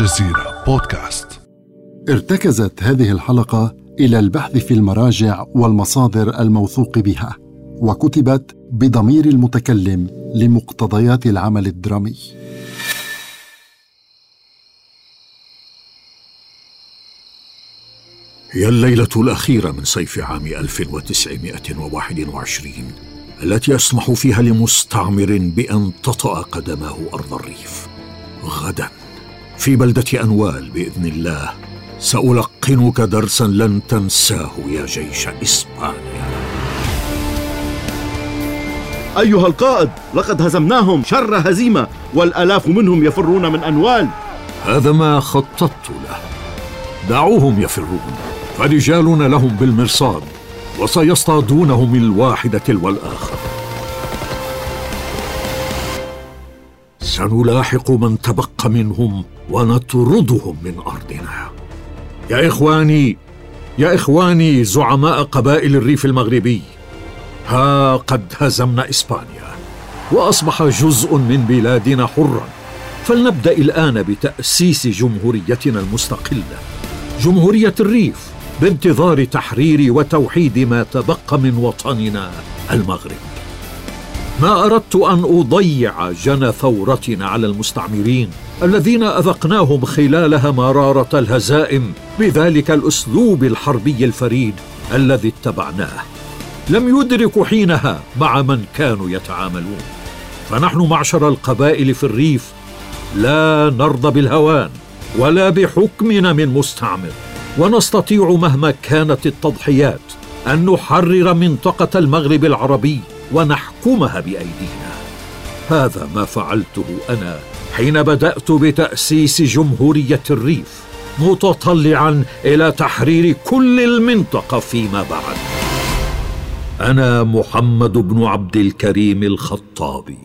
الجزيرة بودكاست. ارتكزت هذه الحلقة إلى البحث في المراجع والمصادر الموثوق بها وكتبت بضمير المتكلم لمقتضيات العمل الدرامي. هي الليلة الأخيرة من صيف عام 1921 التي يسمح فيها لمستعمر بأن تطأ قدمه أرض الريف. غدا. في بلدة أنوال بإذن الله. سألقنك درسا لن تنساه يا جيش إسبانيا. أيها القائد لقد هزمناهم شر هزيمة والآلاف منهم يفرون من أنوال. هذا ما خططت له. دعوهم يفرون. فرجالنا لهم بالمرصاد وسيصطادونهم الواحد تلو سنلاحق من تبقى منهم ونطردهم من أرضنا. يا إخواني يا إخواني زعماء قبائل الريف المغربي ها قد هزمنا إسبانيا وأصبح جزء من بلادنا حرا. فلنبدأ الآن بتأسيس جمهوريتنا المستقلة. جمهورية الريف بانتظار تحرير وتوحيد ما تبقى من وطننا المغرب. ما أردت أن أضيع جنى ثورتنا على المستعمرين الذين أذقناهم خلالها مراره الهزائم بذلك الأسلوب الحربي الفريد الذي اتبعناه. لم يدركوا حينها مع من كانوا يتعاملون. فنحن معشر القبائل في الريف لا نرضى بالهوان ولا بحكمنا من مستعمر. ونستطيع مهما كانت التضحيات أن نحرر منطقة المغرب العربي ونحكمها بأيدينا. هذا ما فعلته أنا حين بدأت بتأسيس جمهورية الريف متطلعا إلى تحرير كل المنطقة فيما بعد. أنا محمد بن عبد الكريم الخطابي.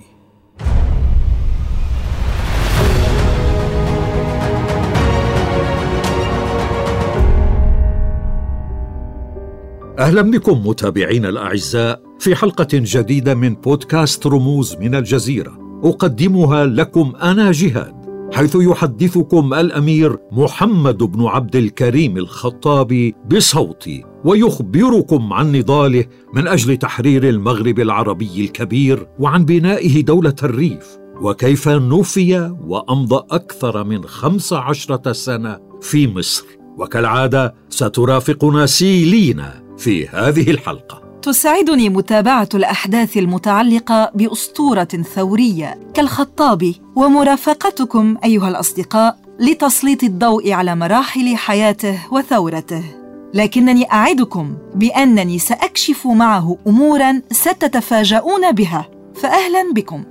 أهلا بكم متابعينا الأعزاء. في حلقة جديدة من بودكاست رموز من الجزيرة. أقدمها لكم أنا جهاد حيث يحدثكم الأمير محمد بن عبد الكريم الخطابي بصوتي ويخبركم عن نضاله من أجل تحرير المغرب العربي الكبير وعن بنائه دولة الريف وكيف نفي وأمضى أكثر من خمس عشرة سنة في مصر. وكالعادة سترافقنا سيلينا في هذه الحلقة. تسعدني متابعة الأحداث المتعلقة بأسطورة ثورية كالخطابي ومرافقتكم أيها الأصدقاء لتسليط الضوء على مراحل حياته وثورته لكنني أعدكم بأنني سأكشف معه امورا ستتفاجؤون بها. فاهلا بكم.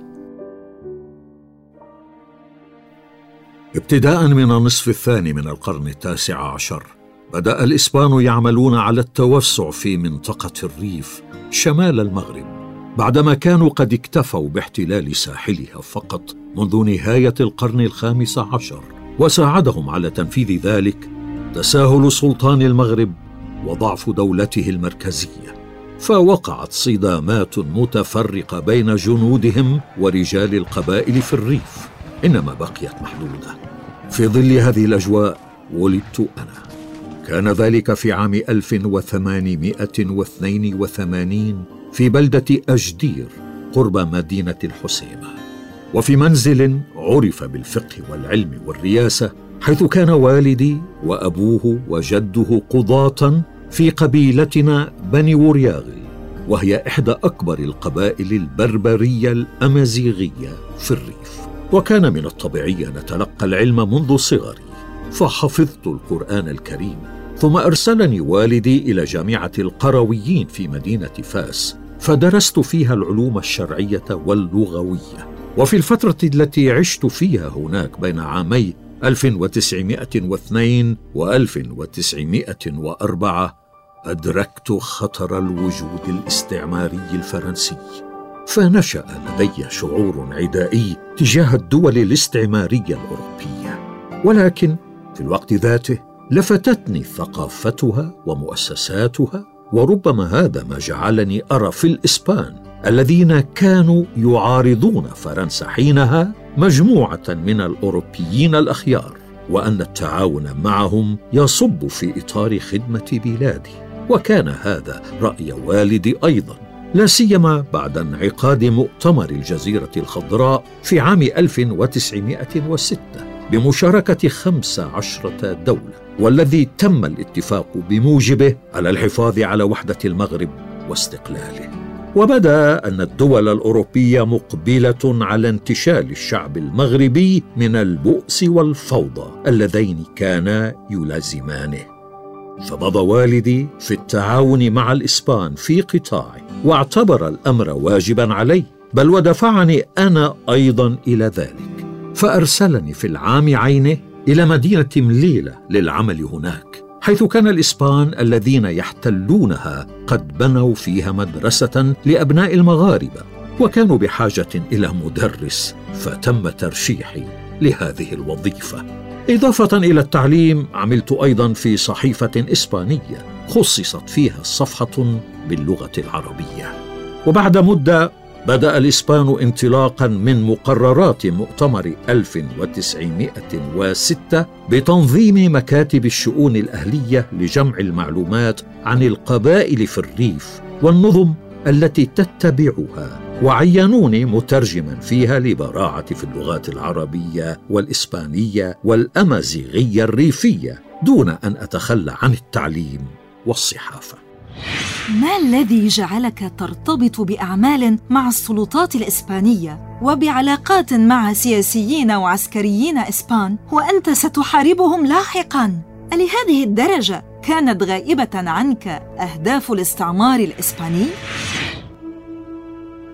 ابتداء من النصف الثاني من القرن التاسع عشر. بدأ الإسبان يعملون على التوسع في منطقة الريف شمال المغرب بعدما كانوا قد اكتفوا باحتلال ساحلها فقط منذ نهاية القرن الخامس عشر وساعدهم على تنفيذ ذلك تساهل سلطان المغرب وضعف دولته المركزية. فوقعت صدامات متفرقة بين جنودهم ورجال القبائل في الريف إنما بقيت محدودة. في ظل هذه الأجواء ولدت أنا. كان ذلك في عام 1882 في بلدة أجدير قرب مدينة الحسيمة وفي منزل عرف بالفقه والعلم والرياسة حيث كان والدي وأبوه وجده قضاة في قبيلتنا بني ورياغل وهي إحدى أكبر القبائل البربرية الأمازيغية في الريف. وكان من الطبيعي أن أتلقى العلم منذ صغري. فحفظت القرآن الكريم ثم أرسلني والدي إلى جامعة القرويين في مدينة فاس فدرست فيها العلوم الشرعية واللغوية. وفي الفترة التي عشت فيها هناك بين عامي 1902 و 1904 أدركت خطر الوجود الاستعماري الفرنسي. فنشأ لدي شعور عدائي تجاه الدول الاستعمارية الأوروبية. ولكن في الوقت ذاته لفتتني ثقافتها ومؤسساتها وربما هذا ما جعلني أرى في الإسبان الذين كانوا يعارضون فرنسا حينها مجموعة من الأوروبيين الأخيار وأن التعاون معهم يصب في إطار خدمة بلادي. وكان هذا رأي والدي أيضا لا سيما بعد انعقاد مؤتمر الجزيرة الخضراء في عام 1906 بمشاركة خمس عشرة دولة والذي تم الاتفاق بموجبه على الحفاظ على وحدة المغرب واستقلاله. وبدأ أن الدول الأوروبية مقبلة على انتشال الشعب المغربي من البؤس والفوضى اللذين كانا يلازمانه. فمضى والدي في التعاون مع الإسبان في قطاعه واعتبر الأمر واجبا علي بل ودفعني أنا أيضا إلى ذلك. فأرسلني في العام عينه إلى مدينة مليلة للعمل هناك حيث كان الإسبان الذين يحتلونها قد بنوا فيها مدرسة لأبناء المغاربة وكانوا بحاجة إلى مدرس فتم ترشيحي لهذه الوظيفة. إضافة إلى التعليم عملت أيضا في صحيفة إسبانية خصصت فيها صفحة باللغة العربية. وبعد مدة بدأ الإسبان انطلاقا من مقررات مؤتمر 1906 بتنظيم مكاتب الشؤون الأهلية لجمع المعلومات عن القبائل في الريف والنظم التي تتبعها وعينوني مترجما فيها لبراعة في اللغات العربية والإسبانية والأمازيغية الريفية دون أن أتخلى عن التعليم والصحافة. ما الذي جعلك ترتبط بأعمال مع السلطات الإسبانية وبعلاقات مع سياسيين وعسكريين إسبان وأنت ستحاربهم لاحقا؟ ألهذه الدرجة كانت غائبة عنك أهداف الاستعمار الإسباني؟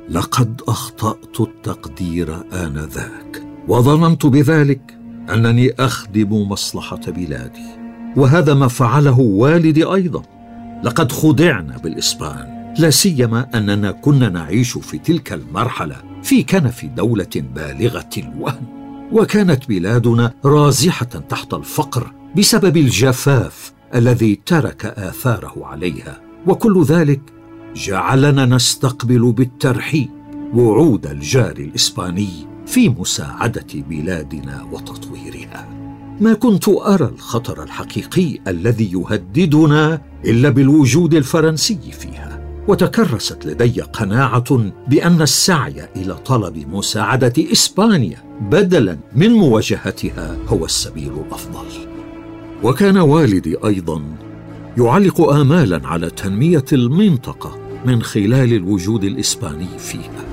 لقد أخطأت التقدير آنذاك وظننت بذلك أنني أخدم مصلحة بلادي وهذا ما فعله والدي أيضا. لقد خدعنا بالإسبان. لا سيما أننا كنا نعيش في تلك المرحلة في كنف دولة بالغة الوهن. وكانت بلادنا رازحة تحت الفقر بسبب الجفاف الذي ترك آثاره عليها. وكل ذلك جعلنا نستقبل بالترحيب وعود الجار الإسباني في مساعدة بلادنا وتطويرها. ما كنت أرى الخطر الحقيقي الذي يهددنا إلا بالوجود الفرنسي فيها. وتكرست لدي قناعة بأن السعي إلى طلب مساعدة إسبانيا بدلا من مواجهتها هو السبيل الأفضل. وكان والدي أيضا يعلق امالا على تنمية المنطقة من خلال الوجود الإسباني فيها.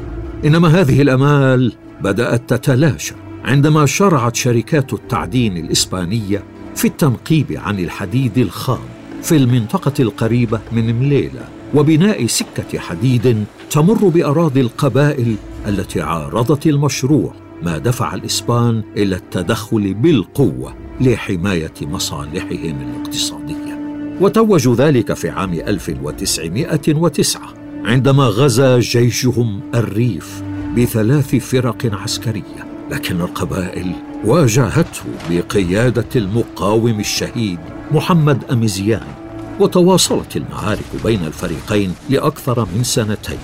إنما هذه الأمال بدأت تتلاشى عندما شرعت شركات التعدين الإسبانية في التنقيب عن الحديد الخام في المنطقة القريبة من مليلة وبناء سكة حديد تمر بأراضي القبائل التي عارضت المشروع ما دفع الإسبان إلى التدخل بالقوة لحماية مصالحهم الاقتصادية. وتوجوا ذلك في عام 1909 عندما غزا جيشهم الريف بثلاث فرق عسكرية. لكن القبائل واجهته بقيادة المقاوم الشهيد محمد اميزيان وتواصلت المعارك بين الفريقين لأكثر من سنتين.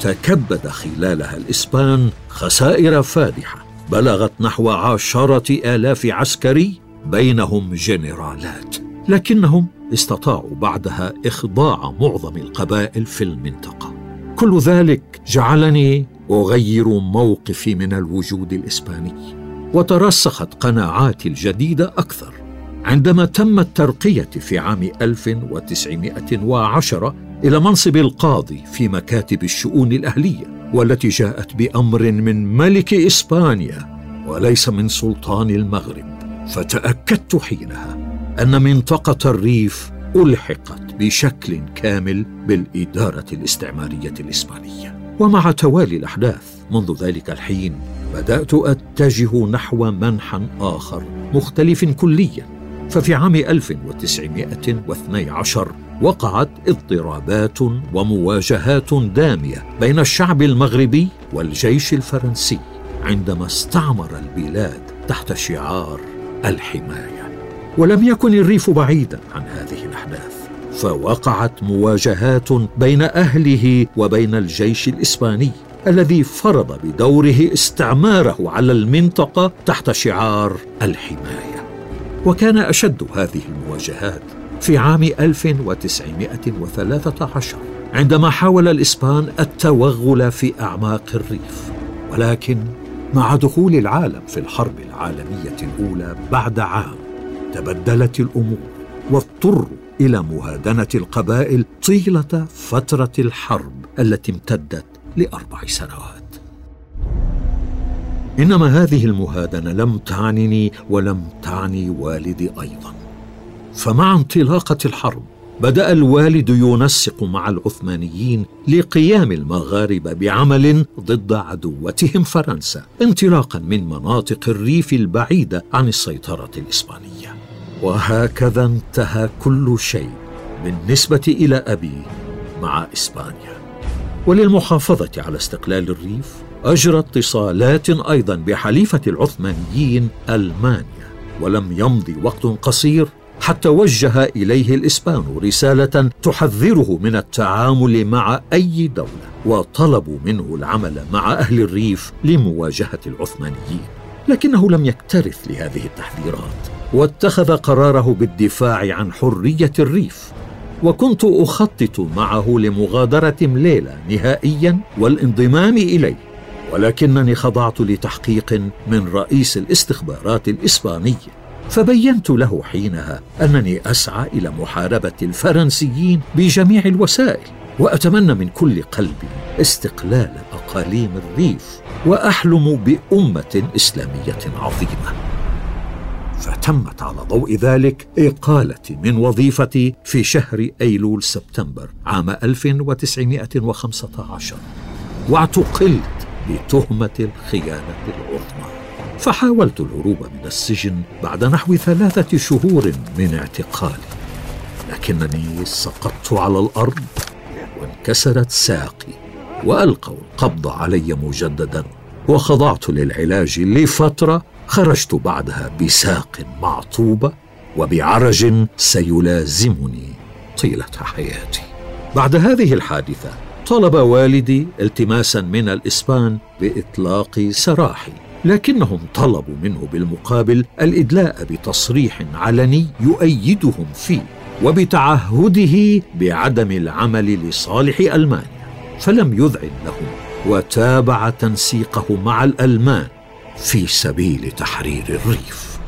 تكبد خلالها الإسبان خسائر فادحة بلغت نحو عشرة آلاف عسكري بينهم جنرالات لكنهم استطاعوا بعدها إخضاع معظم القبائل في المنطقة. كل ذلك جعلني أغير موقفي من الوجود الإسباني. وترسخت قناعاتي الجديدة أكثر. عندما تم الترقيه في عام 1910 إلى منصب القاضي في مكاتب الشؤون الأهلية والتي جاءت بأمر من ملك إسبانيا وليس من سلطان المغرب. فتأكدت حينها أن منطقة الريف ألحقت بشكل كامل بالإدارة الاستعمارية الإسبانية. ومع توالي الأحداث منذ ذلك الحين بدأت أتجه نحو منحى آخر مختلف كليا. ففي عام 1912 وقعت اضطرابات ومواجهات دامية بين الشعب المغربي والجيش الفرنسي عندما استعمر البلاد تحت شعار الحماية. ولم يكن الريف بعيدا عن هذه الأحداث. فوقعت مواجهات بين أهله وبين الجيش الإسباني الذي فرض بدوره استعماره على المنطقة تحت شعار الحماية. وكان أشد هذه المواجهات في عام 1913 عندما حاول الإسبان التوغل في أعماق الريف. ولكن مع دخول العالم في الحرب العالمية الأولى بعد عام تبدلت الأمور واضطروا إلى مهادنة القبائل طيلة فترة الحرب التي امتدت لأربع سنوات. إنما هذه المهادنة لم تعنني ولم تعني والدي أيضا. فمع انطلاقة الحرب بدأ الوالد ينسق مع العثمانيين لقيام المغاربة بعمل ضد عدوتهم فرنسا انطلاقا من مناطق الريف البعيدة عن السيطرة الإسبانية. وهكذا انتهى كل شيء بالنسبة إلى أبي مع إسبانيا. وللمحافظة على استقلال الريف أجرى اتصالات أيضا بحليفة العثمانيين ألمانيا ولم يمضي وقت قصير حتى وجه إليه الإسبان رسالة تحذره من التعامل مع أي دولة وطلبوا منه العمل مع أهل الريف لمواجهة العثمانيين لكنه لم يكترث لهذه التحذيرات. واتخذ قراره بالدفاع عن حرية الريف. وكنت أخطط معه لمغادرة مليله نهائيا والانضمام إليه. ولكنني خضعت لتحقيق من رئيس الاستخبارات الاسبانيه فبينت له حينها أنني أسعى إلى محاربة الفرنسيين بجميع الوسائل وأتمنى من كل قلبي استقلال أقاليم الريف وأحلم بأمة إسلامية عظيمة. فتمت على ضوء ذلك إقالتي من وظيفتي في شهر أيلول سبتمبر عام 1915 واعتقلت بتهمة الخيانة العظمى. فحاولت الهروب من السجن بعد نحو ثلاثة شهور من اعتقالي. لكنني سقطت على الأرض وانكسرت ساقي وألقوا القبض علي مجددا. وخضعت للعلاج لفترة خرجت بعدها بساق معطوبه وبعرج سيلازمني طيلة حياتي. بعد هذه الحادثة طلب والدي التماسا من الإسبان بإطلاق سراحي لكنهم طلبوا منه بالمقابل الإدلاء بتصريح علني يؤيدهم فيه وبتعهده بعدم العمل لصالح ألمانيا فلم يذعن لهم وتابع تنسيقه مع الألمان في سبيل تحرير الريف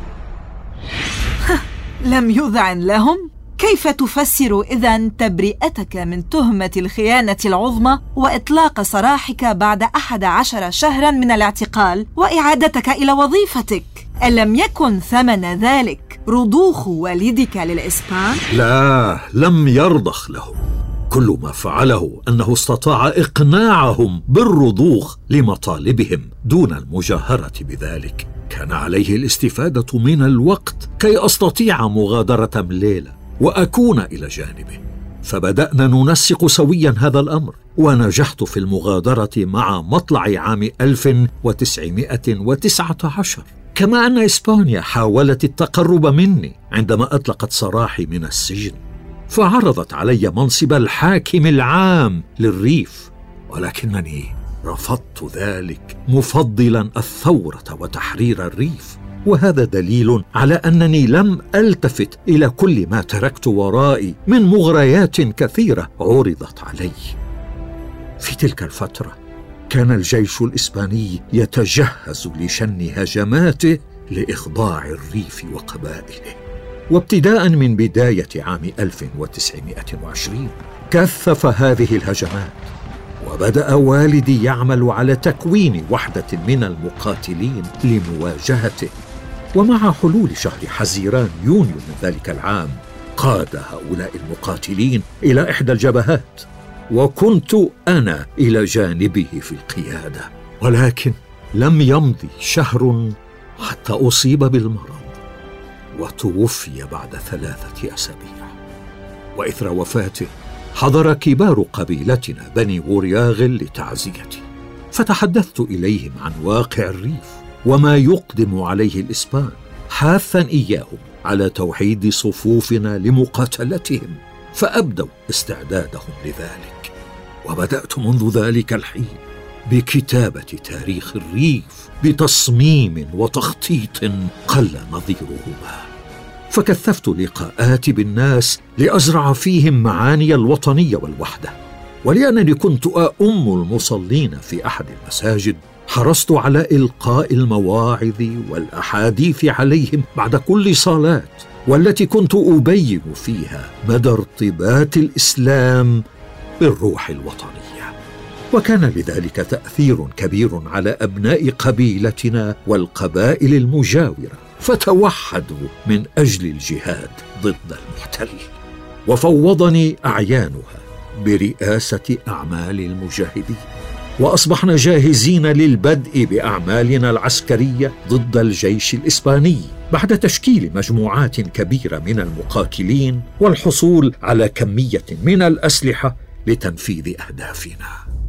لم يذعن لهم كيف تفسر إذا تبرئتك من تهمة الخيانة العظمى وإطلاق سراحك بعد أحد عشر شهرا من الاعتقال وإعادتك إلى وظيفتك؟ ألم يكن ثمن ذلك رضوخ والدك للإسبان؟ لا لم يرضخ له كل ما فعله أنه استطاع إقناعهم بالرضوخ لمطالبهم دون المجاهرة بذلك. كان عليه الاستفادة من الوقت كي أستطيع مغادرة مليله وأكون إلى جانبه. فبدأنا ننسق سويا هذا الأمر ونجحت في المغادرة مع مطلع عام 1919 كما أن إسبانيا حاولت التقرب مني عندما أطلقت سراحي من السجن. فعرضت علي منصب الحاكم العام للريف ولكنني رفضت ذلك مفضلا الثورة وتحرير الريف. وهذا دليل على أنني لم ألتفت إلى كل ما تركت ورائي من مغريات كثيرة عرضت علي. في تلك الفترة كان الجيش الإسباني يتجهز لشن هجماته لإخضاع الريف وقبائله. وابتداء من بداية عام 1920 كثف هذه الهجمات وبدأ والدي يعمل على تكوين وحدة من المقاتلين لمواجهته. ومع حلول شهر حزيران يونيو من ذلك العام قاد هؤلاء المقاتلين إلى إحدى الجبهات وكنت أنا إلى جانبه في القيادة. ولكن لم يمضي شهر حتى أصيب بالمرض. وتوفي بعد ثلاثة أسابيع. وإثر وفاته حضر كبار قبيلتنا بني غورياغل لتعزيتي. فتحدثت إليهم عن واقع الريف وما يقدم عليه الإسبان حاثا إياهم على توحيد صفوفنا لمقاتلتهم فأبدوا استعدادهم لذلك. وبدأت منذ ذلك الحين بكتابة تاريخ الريف بتصميم وتخطيط قل نظيرهما. فكثفت لقاءاتي بالناس لأزرع فيهم معاني الوطنية والوحدة. ولأنني كنت أؤم المصلين في أحد المساجد حرصت على إلقاء المواعظ والأحاديث عليهم بعد كل صلاة والتي كنت أبين فيها مدى ارتباط الإسلام بالروح الوطنية. وكان لذلك تأثير كبير على أبناء قبيلتنا والقبائل المجاورة فتوحدوا من أجل الجهاد ضد المحتل. وفوضني أعيانها برئاسة أعمال المجاهدين. وأصبحنا جاهزين للبدء بأعمالنا العسكرية ضد الجيش الإسباني بعد تشكيل مجموعات كبيرة من المقاتلين والحصول على كمية من الأسلحة لتنفيذ أهدافنا.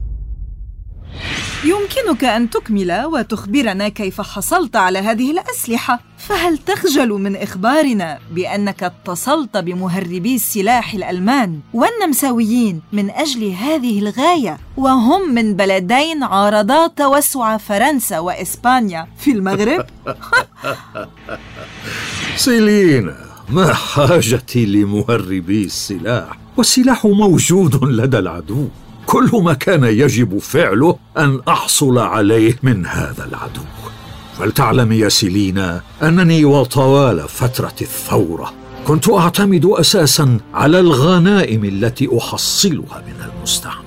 يمكنك أن تكمل وتخبرنا كيف حصلت على هذه الأسلحة. فهل تخجل من إخبارنا بأنك اتصلت بمهربي السلاح الألمان والنمساويين من أجل هذه الغاية وهم من بلدين عارضا توسع فرنسا وإسبانيا في المغرب؟ سيلينا ما حاجتي لمهربي السلاح؟ والسلاح موجود لدى العدو. كل ما كان يجب فعله أن أحصل عليه من هذا العدو. فلتعلم يا سيلينا أنني وطوال فترة الثورة كنت أعتمد أساسا على الغنائم التي أحصلها من المستعمر.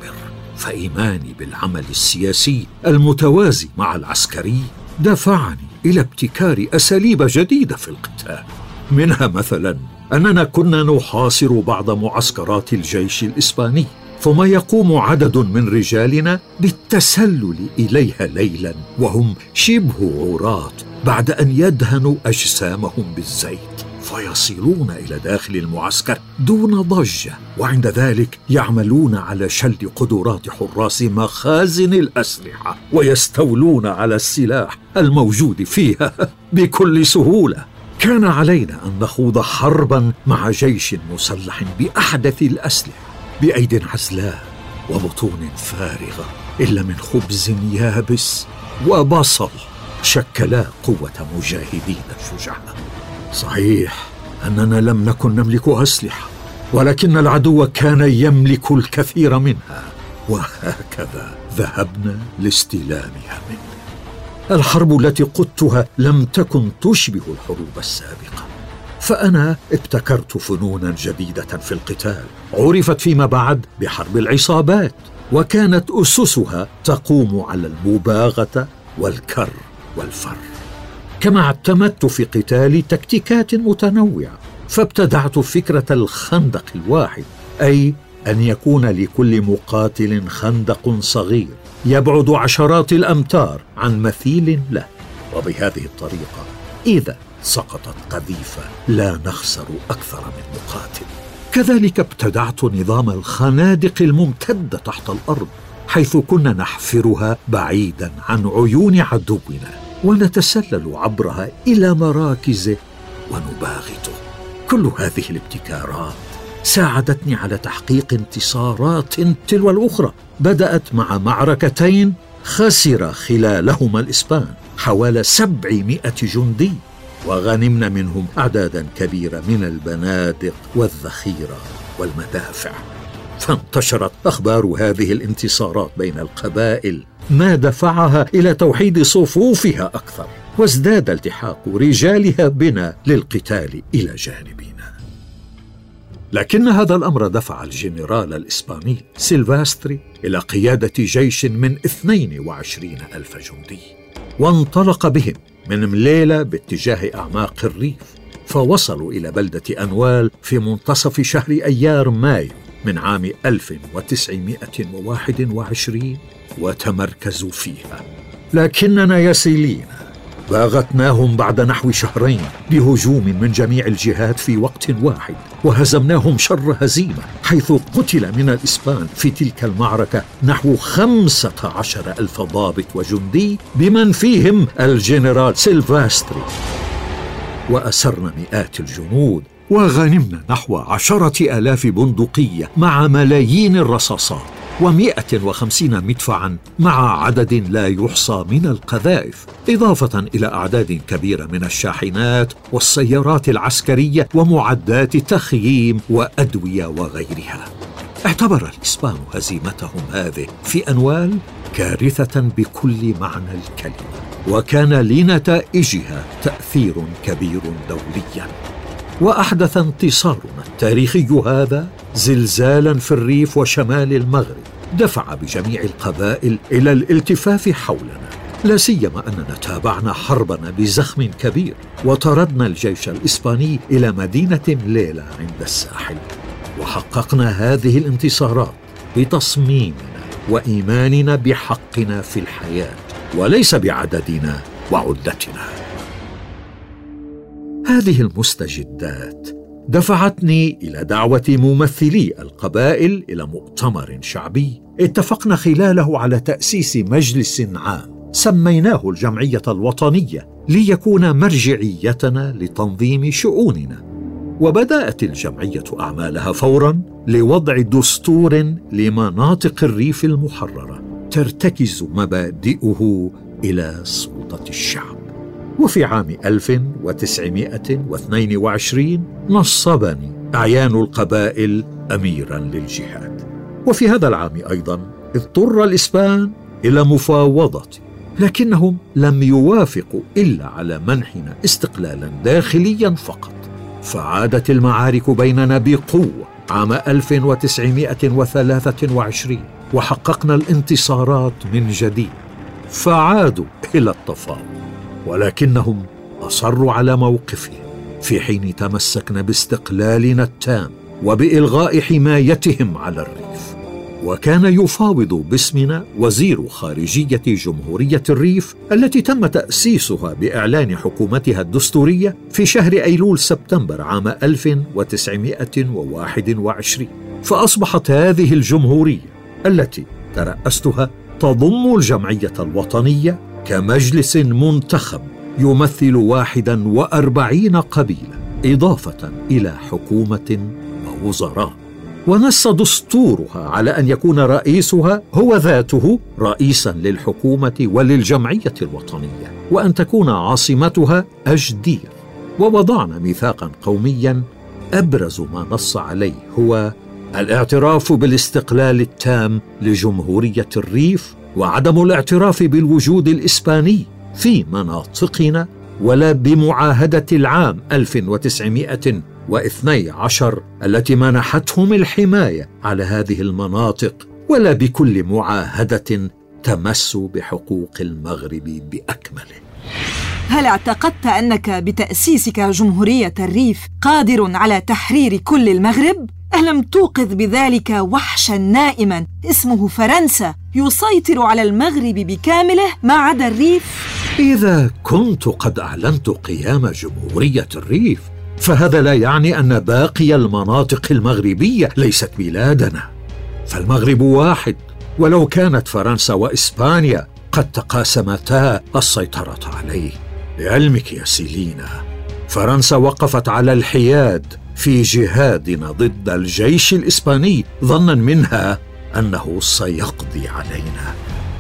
فإيماني بالعمل السياسي المتوازي مع العسكري دفعني إلى ابتكار أساليب جديدة في القتال. منها مثلا أننا كنا نحاصر بعض معسكرات الجيش الإسباني. ثم يقوم عدد من رجالنا بالتسلل إليها ليلا وهم شبه عراة بعد أن يدهنوا أجسامهم بالزيت فيصلون إلى داخل المعسكر دون ضجة وعند ذلك يعملون على شل قدرات حراس مخازن الأسلحة ويستولون على السلاح الموجود فيها بكل سهولة. كان علينا أن نخوض حربا مع جيش مسلح بأحدث الأسلحة. بأيد عزلاء وبطون فارغة إلا من خبز يابس وبصل شكلا قوة مجاهدين شجعاء صحيح أننا لم نكن نملك أسلحة ولكن العدو كان يملك الكثير منها وهكذا ذهبنا لاستلامها منه. الحرب التي قدتها لم تكن تشبه الحروب السابقة. فأنا ابتكرت فنونا جديدة في القتال. عرفت فيما بعد بحرب العصابات وكانت أسسها تقوم على المباغتة والكر والفر. كما اعتمدت في قتالي تكتيكات متنوعة فابتدعت فكرة الخندق الواحد أي أن يكون لكل مقاتل خندق صغير يبعد عشرات الأمتار عن مثيل له. وبهذه الطريقة إذا سقطت قذيفة لا نخسر أكثر من مقاتل. كذلك ابتدعت نظام الخنادق الممتدة تحت الأرض حيث كنا نحفرها بعيدا عن عيون عدونا ونتسلل عبرها إلى مراكزه ونباغته كل هذه الابتكارات ساعدتني على تحقيق انتصارات تلو الأخرى. بدأت مع معركتين خسر خلالهما الإسبان حوالي سبعمائة جندي. وغنمنا منهم أعدادا كبيرة من البنادق والذخيرة والمدافع. فانتشرت أخبار هذه الانتصارات بين القبائل ما دفعها إلى توحيد صفوفها أكثر وازداد التحاق رجالها بنا للقتال إلى جانبنا. لكن هذا الأمر دفع الجنرال الإسباني سيلفاستري إلى قيادة جيش من 22 ألف جندي. وانطلق بهم من مليلة باتجاه أعماق الريف فوصلوا إلى بلدة أنوال في منتصف شهر أيار مايو من عام 1921 وتمركزوا فيها. لكننا يا سيلينا باغتناهم بعد نحو شهرين بهجوم من جميع الجهات في وقت واحد وهزمناهم شر هزيمة حيث قتل من الإسبان في تلك المعركة نحو خمسة عشر ألف ضابط وجندي بمن فيهم الجنرال سيلفاستري. وأسرنا مئات الجنود وغنمنا نحو عشرة آلاف بندقية مع ملايين الرصاصات. ومائة وخمسين مدفعا مع عدد لا يحصى من القذائف إضافة إلى أعداد كبيرة من الشاحنات والسيارات العسكرية ومعدات تخييم وأدوية وغيرها. اعتبر الإسبان هزيمتهم هذه في أنوال كارثة بكل معنى الكلمة وكان لنتائجها تأثير كبير دوليا. وأحدث انتصارنا التاريخي هذا زلزالا في الريف وشمال المغرب دفع بجميع القبائل إلى الالتفاف حولنا. لا سيما أننا تابعنا حربنا بزخم كبير وطردنا الجيش الإسباني إلى مدينة ليله عند الساحل. وحققنا هذه الانتصارات بتصميمنا وإيماننا بحقنا في الحياة وليس بعددنا وعدتنا. هذه المستجدات دفعتني إلى دعوة ممثلي القبائل إلى مؤتمر شعبي. اتفقنا خلاله على تأسيس مجلس عام. سميناه الجمعية الوطنية ليكون مرجعيتنا لتنظيم شؤوننا. وبدأت الجمعية أعمالها فورا لوضع دستور لمناطق الريف المحررة ترتكز مبادئه إلى سلطة الشعب. وفي عام 1922 نصبني أعيان القبائل أميرا للجهاد. وفي هذا العام أيضا اضطر الإسبان إلى مفاوضة لكنهم لم يوافقوا إلا على منحنا استقلالا داخليا فقط. فعادت المعارك بيننا بقوة عام 1923 وحققنا الانتصارات من جديد. فعادوا إلى التفاوض. ولكنهم أصروا على موقفهم في حين تمسكنا باستقلالنا التام وبإلغاء حمايتهم على الريف. وكان يفاوض باسمنا وزير خارجية جمهورية الريف التي تم تأسيسها بإعلان حكومتها الدستورية في شهر أيلول سبتمبر عام 1921 فأصبحت هذه الجمهورية التي ترأستها تضم الجمعية الوطنية كمجلس منتخب يمثل واحدا وأربعين قبيلة إضافة إلى حكومة ووزراء. ونص دستورها على أن يكون رئيسها هو ذاته رئيسا للحكومة وللجمعية الوطنية وأن تكون عاصمتها أجدير. ووضعنا ميثاقا قوميا أبرز ما نص عليه هو الاعتراف بالاستقلال التام لجمهورية الريف وعدم الاعتراف بالوجود الإسباني في مناطقنا ولا بمعاهدة العام 1912 التي منحتهم الحماية على هذه المناطق ولا بكل معاهدة تمس بحقوق المغرب بأكمله. هل اعتقدت أنك بتأسيسك جمهورية الريف قادر على تحرير كل المغرب؟ ألم توقظ بذلك وحشا نائما؟ اسمه فرنسا. يسيطر على المغرب بكامله ما عدا الريف؟ إذا كنت قد أعلنت قيام جمهورية الريف فهذا لا يعني أن باقي المناطق المغربية ليست بلادنا. فالمغرب واحد ولو كانت فرنسا وإسبانيا قد تقاسمتا السيطرة عليه. لعلمك يا سيلينا فرنسا وقفت على الحياد. في جهادنا ضد الجيش الإسباني ظنا منها أنه سيقضي علينا.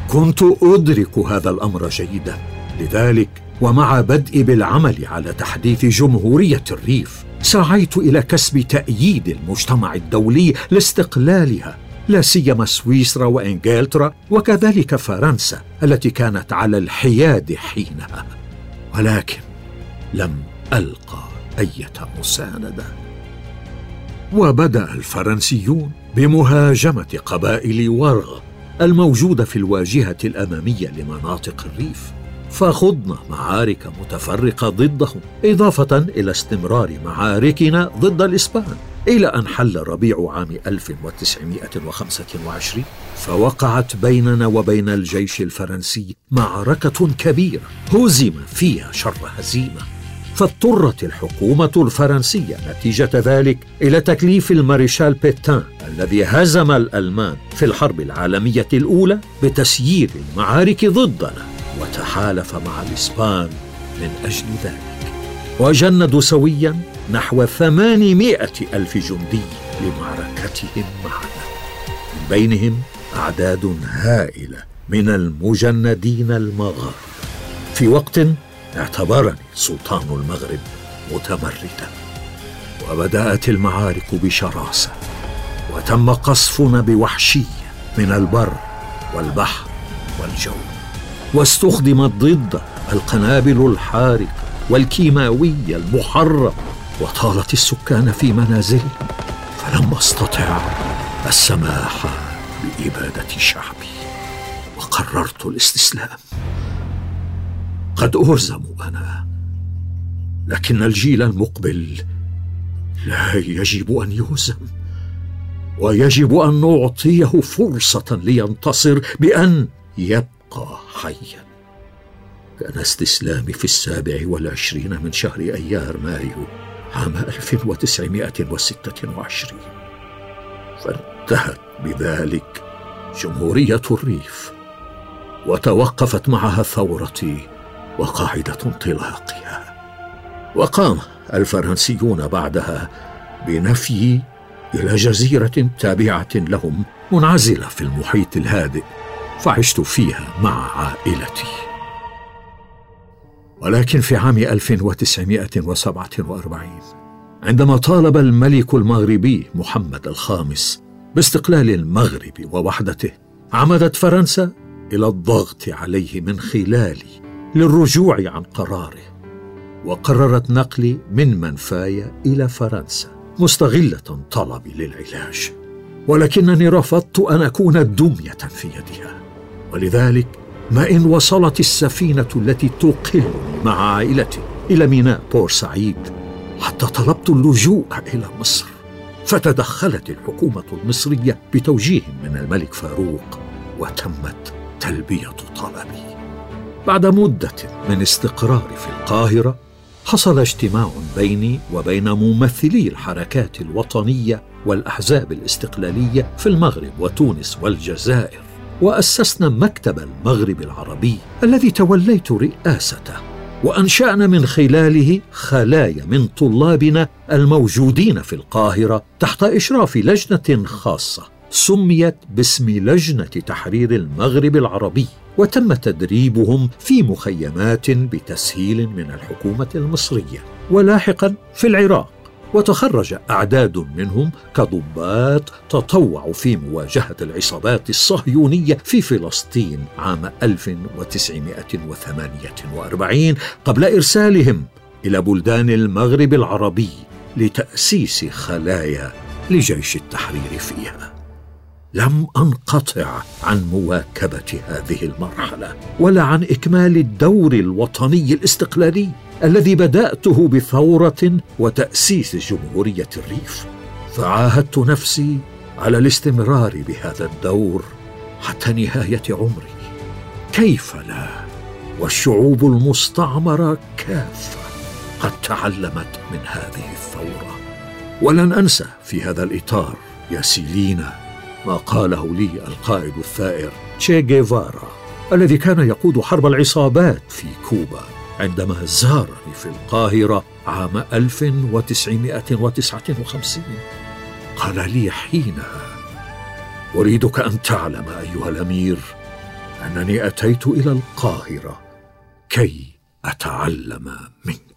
كنت أدرك هذا الأمر جيدا. لذلك ومع بدء بالعمل على تحديث جمهورية الريف سعيت إلى كسب تأييد المجتمع الدولي لاستقلالها لا سيما سويسرا وإنجلترا وكذلك فرنسا التي كانت على الحياد حينها. ولكن لم ألقى أية مساندة. وبدأ الفرنسيون بمهاجمة قبائل ورغ الموجودة في الواجهة الأمامية لمناطق الريف فخضنا معارك متفرقة ضدهم إضافة إلى استمرار معاركنا ضد الإسبان إلى أن حل ربيع عام 1925 فوقعت بيننا وبين الجيش الفرنسي معركة كبيرة هزم فيها شر هزيمة. فاضطرت الحكومة الفرنسية نتيجة ذلك إلى تكليف الماريشال بيتان الذي هزم الألمان في الحرب العالمية الأولى بتسيير المعارك ضدنا وتحالف مع الإسبان من أجل ذلك. وجندوا سويا نحو ثمانمائة ألف جندي لمعركتهم معنا. من بينهم أعداد هائلة من المجندين المغاربة. في وقت اعتبرني سلطان المغرب متمردا وبدأت المعارك بشراسة وتم قصفنا بوحشية من البر والبحر والجو واستخدمت ضد القنابل الحارقة والكيماوية المحرمة وطالت السكان في منازلهم فلم أستطع السماح بإبادة شعبي وقررت الاستسلام. قد أهزم أنا لكن الجيل المقبل لا يجب أن يهزم ويجب أن نعطيه فرصة لينتصر بأن يبقى حيا. كان استسلامي في السابع والعشرين من شهر أيار مايو عام 1926 فانتهت بذلك جمهورية الريف وتوقفت معها ثورتي وقاعدة انطلاقها وقام الفرنسيون بعدها بنفي إلى جزيرة تابعة لهم منعزلة في المحيط الهادئ فعشت فيها مع عائلتي. ولكن في عام 1947 عندما طالب الملك المغربي محمد الخامس باستقلال المغرب ووحدته عمدت فرنسا إلى الضغط عليه من خلالي للرجوع عن قراره وقررت نقلي من منفاي إلى فرنسا مستغلة طلبي للعلاج. ولكنني رفضت أن أكون دمية في يدها. ولذلك ما إن وصلت السفينة التي تقلني مع عائلتي إلى ميناء بورسعيد حتى طلبت اللجوء إلى مصر. فتدخلت الحكومة المصرية بتوجيه من الملك فاروق وتمت تلبية طلبي. بعد مدة من استقراري في القاهرة حصل اجتماع بيني وبين ممثلي الحركات الوطنية والأحزاب الاستقلالية في المغرب وتونس والجزائر وأسسنا مكتب المغرب العربي الذي توليت رئاسته وأنشأنا من خلاله خلايا من طلابنا الموجودين في القاهرة تحت إشراف لجنة خاصة. سميت باسم لجنة تحرير المغرب العربي وتم تدريبهم في مخيمات بتسهيل من الحكومة المصرية ولاحقا في العراق وتخرج أعداد منهم كضباط تطوعوا في مواجهة العصابات الصهيونية في فلسطين عام 1948 قبل إرسالهم إلى بلدان المغرب العربي لتأسيس خلايا لجيش التحرير فيها. لم أنقطع عن مواكبة هذه المرحلة ولا عن إكمال الدور الوطني الاستقلالي الذي بدأته بثورة وتأسيس جمهورية الريف. فعاهدت نفسي على الاستمرار بهذا الدور حتى نهاية عمري. كيف لا؟ والشعوب المستعمرة كافة قد تعلمت من هذه الثورة. ولن أنسى في هذا الإطار يا سيلينا ما قاله لي القائد الثائر تشي جيفارا الذي كان يقود حرب العصابات في كوبا عندما زارني في القاهرة عام 1959 قال لي حينها أريدك أن تعلم أيها الأمير أنني أتيت إلى القاهرة كي أتعلم منك.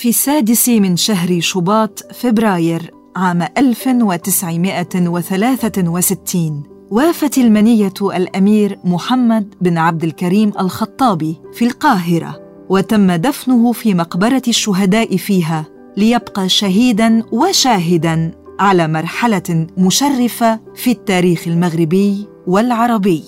في السادس من شهر شباط فبراير عام 1963 وافت المنية الأمير محمد بن عبد الكريم الخطابي في القاهرة وتم دفنه في مقبرة الشهداء فيها ليبقى شهيدا وشاهدا على مرحلة مشرفة في التاريخ المغربي والعربي.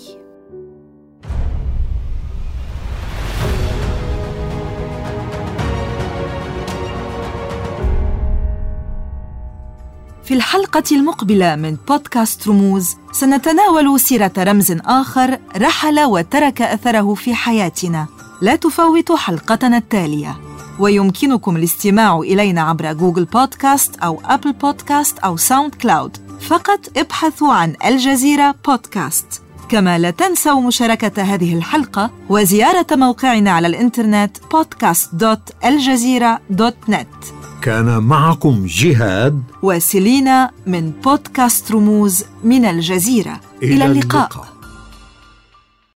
في الحلقة المقبلة من بودكاست رموز سنتناول سيرة رمز آخر رحل وترك أثره في حياتنا. لا تفوتوا حلقتنا التالية. ويمكنكم الاستماع إلينا عبر جوجل بودكاست أو أبل بودكاست أو ساوند كلاود. فقط ابحثوا عن الجزيرة بودكاست. كما لا تنسوا مشاركة هذه الحلقة وزيارة موقعنا على الإنترنت podcast.aljazeera.net كان معكم جهاد. وسيلينا من بودكاست رموز من الجزيرة. إلى, إلى اللقاء, اللقاء.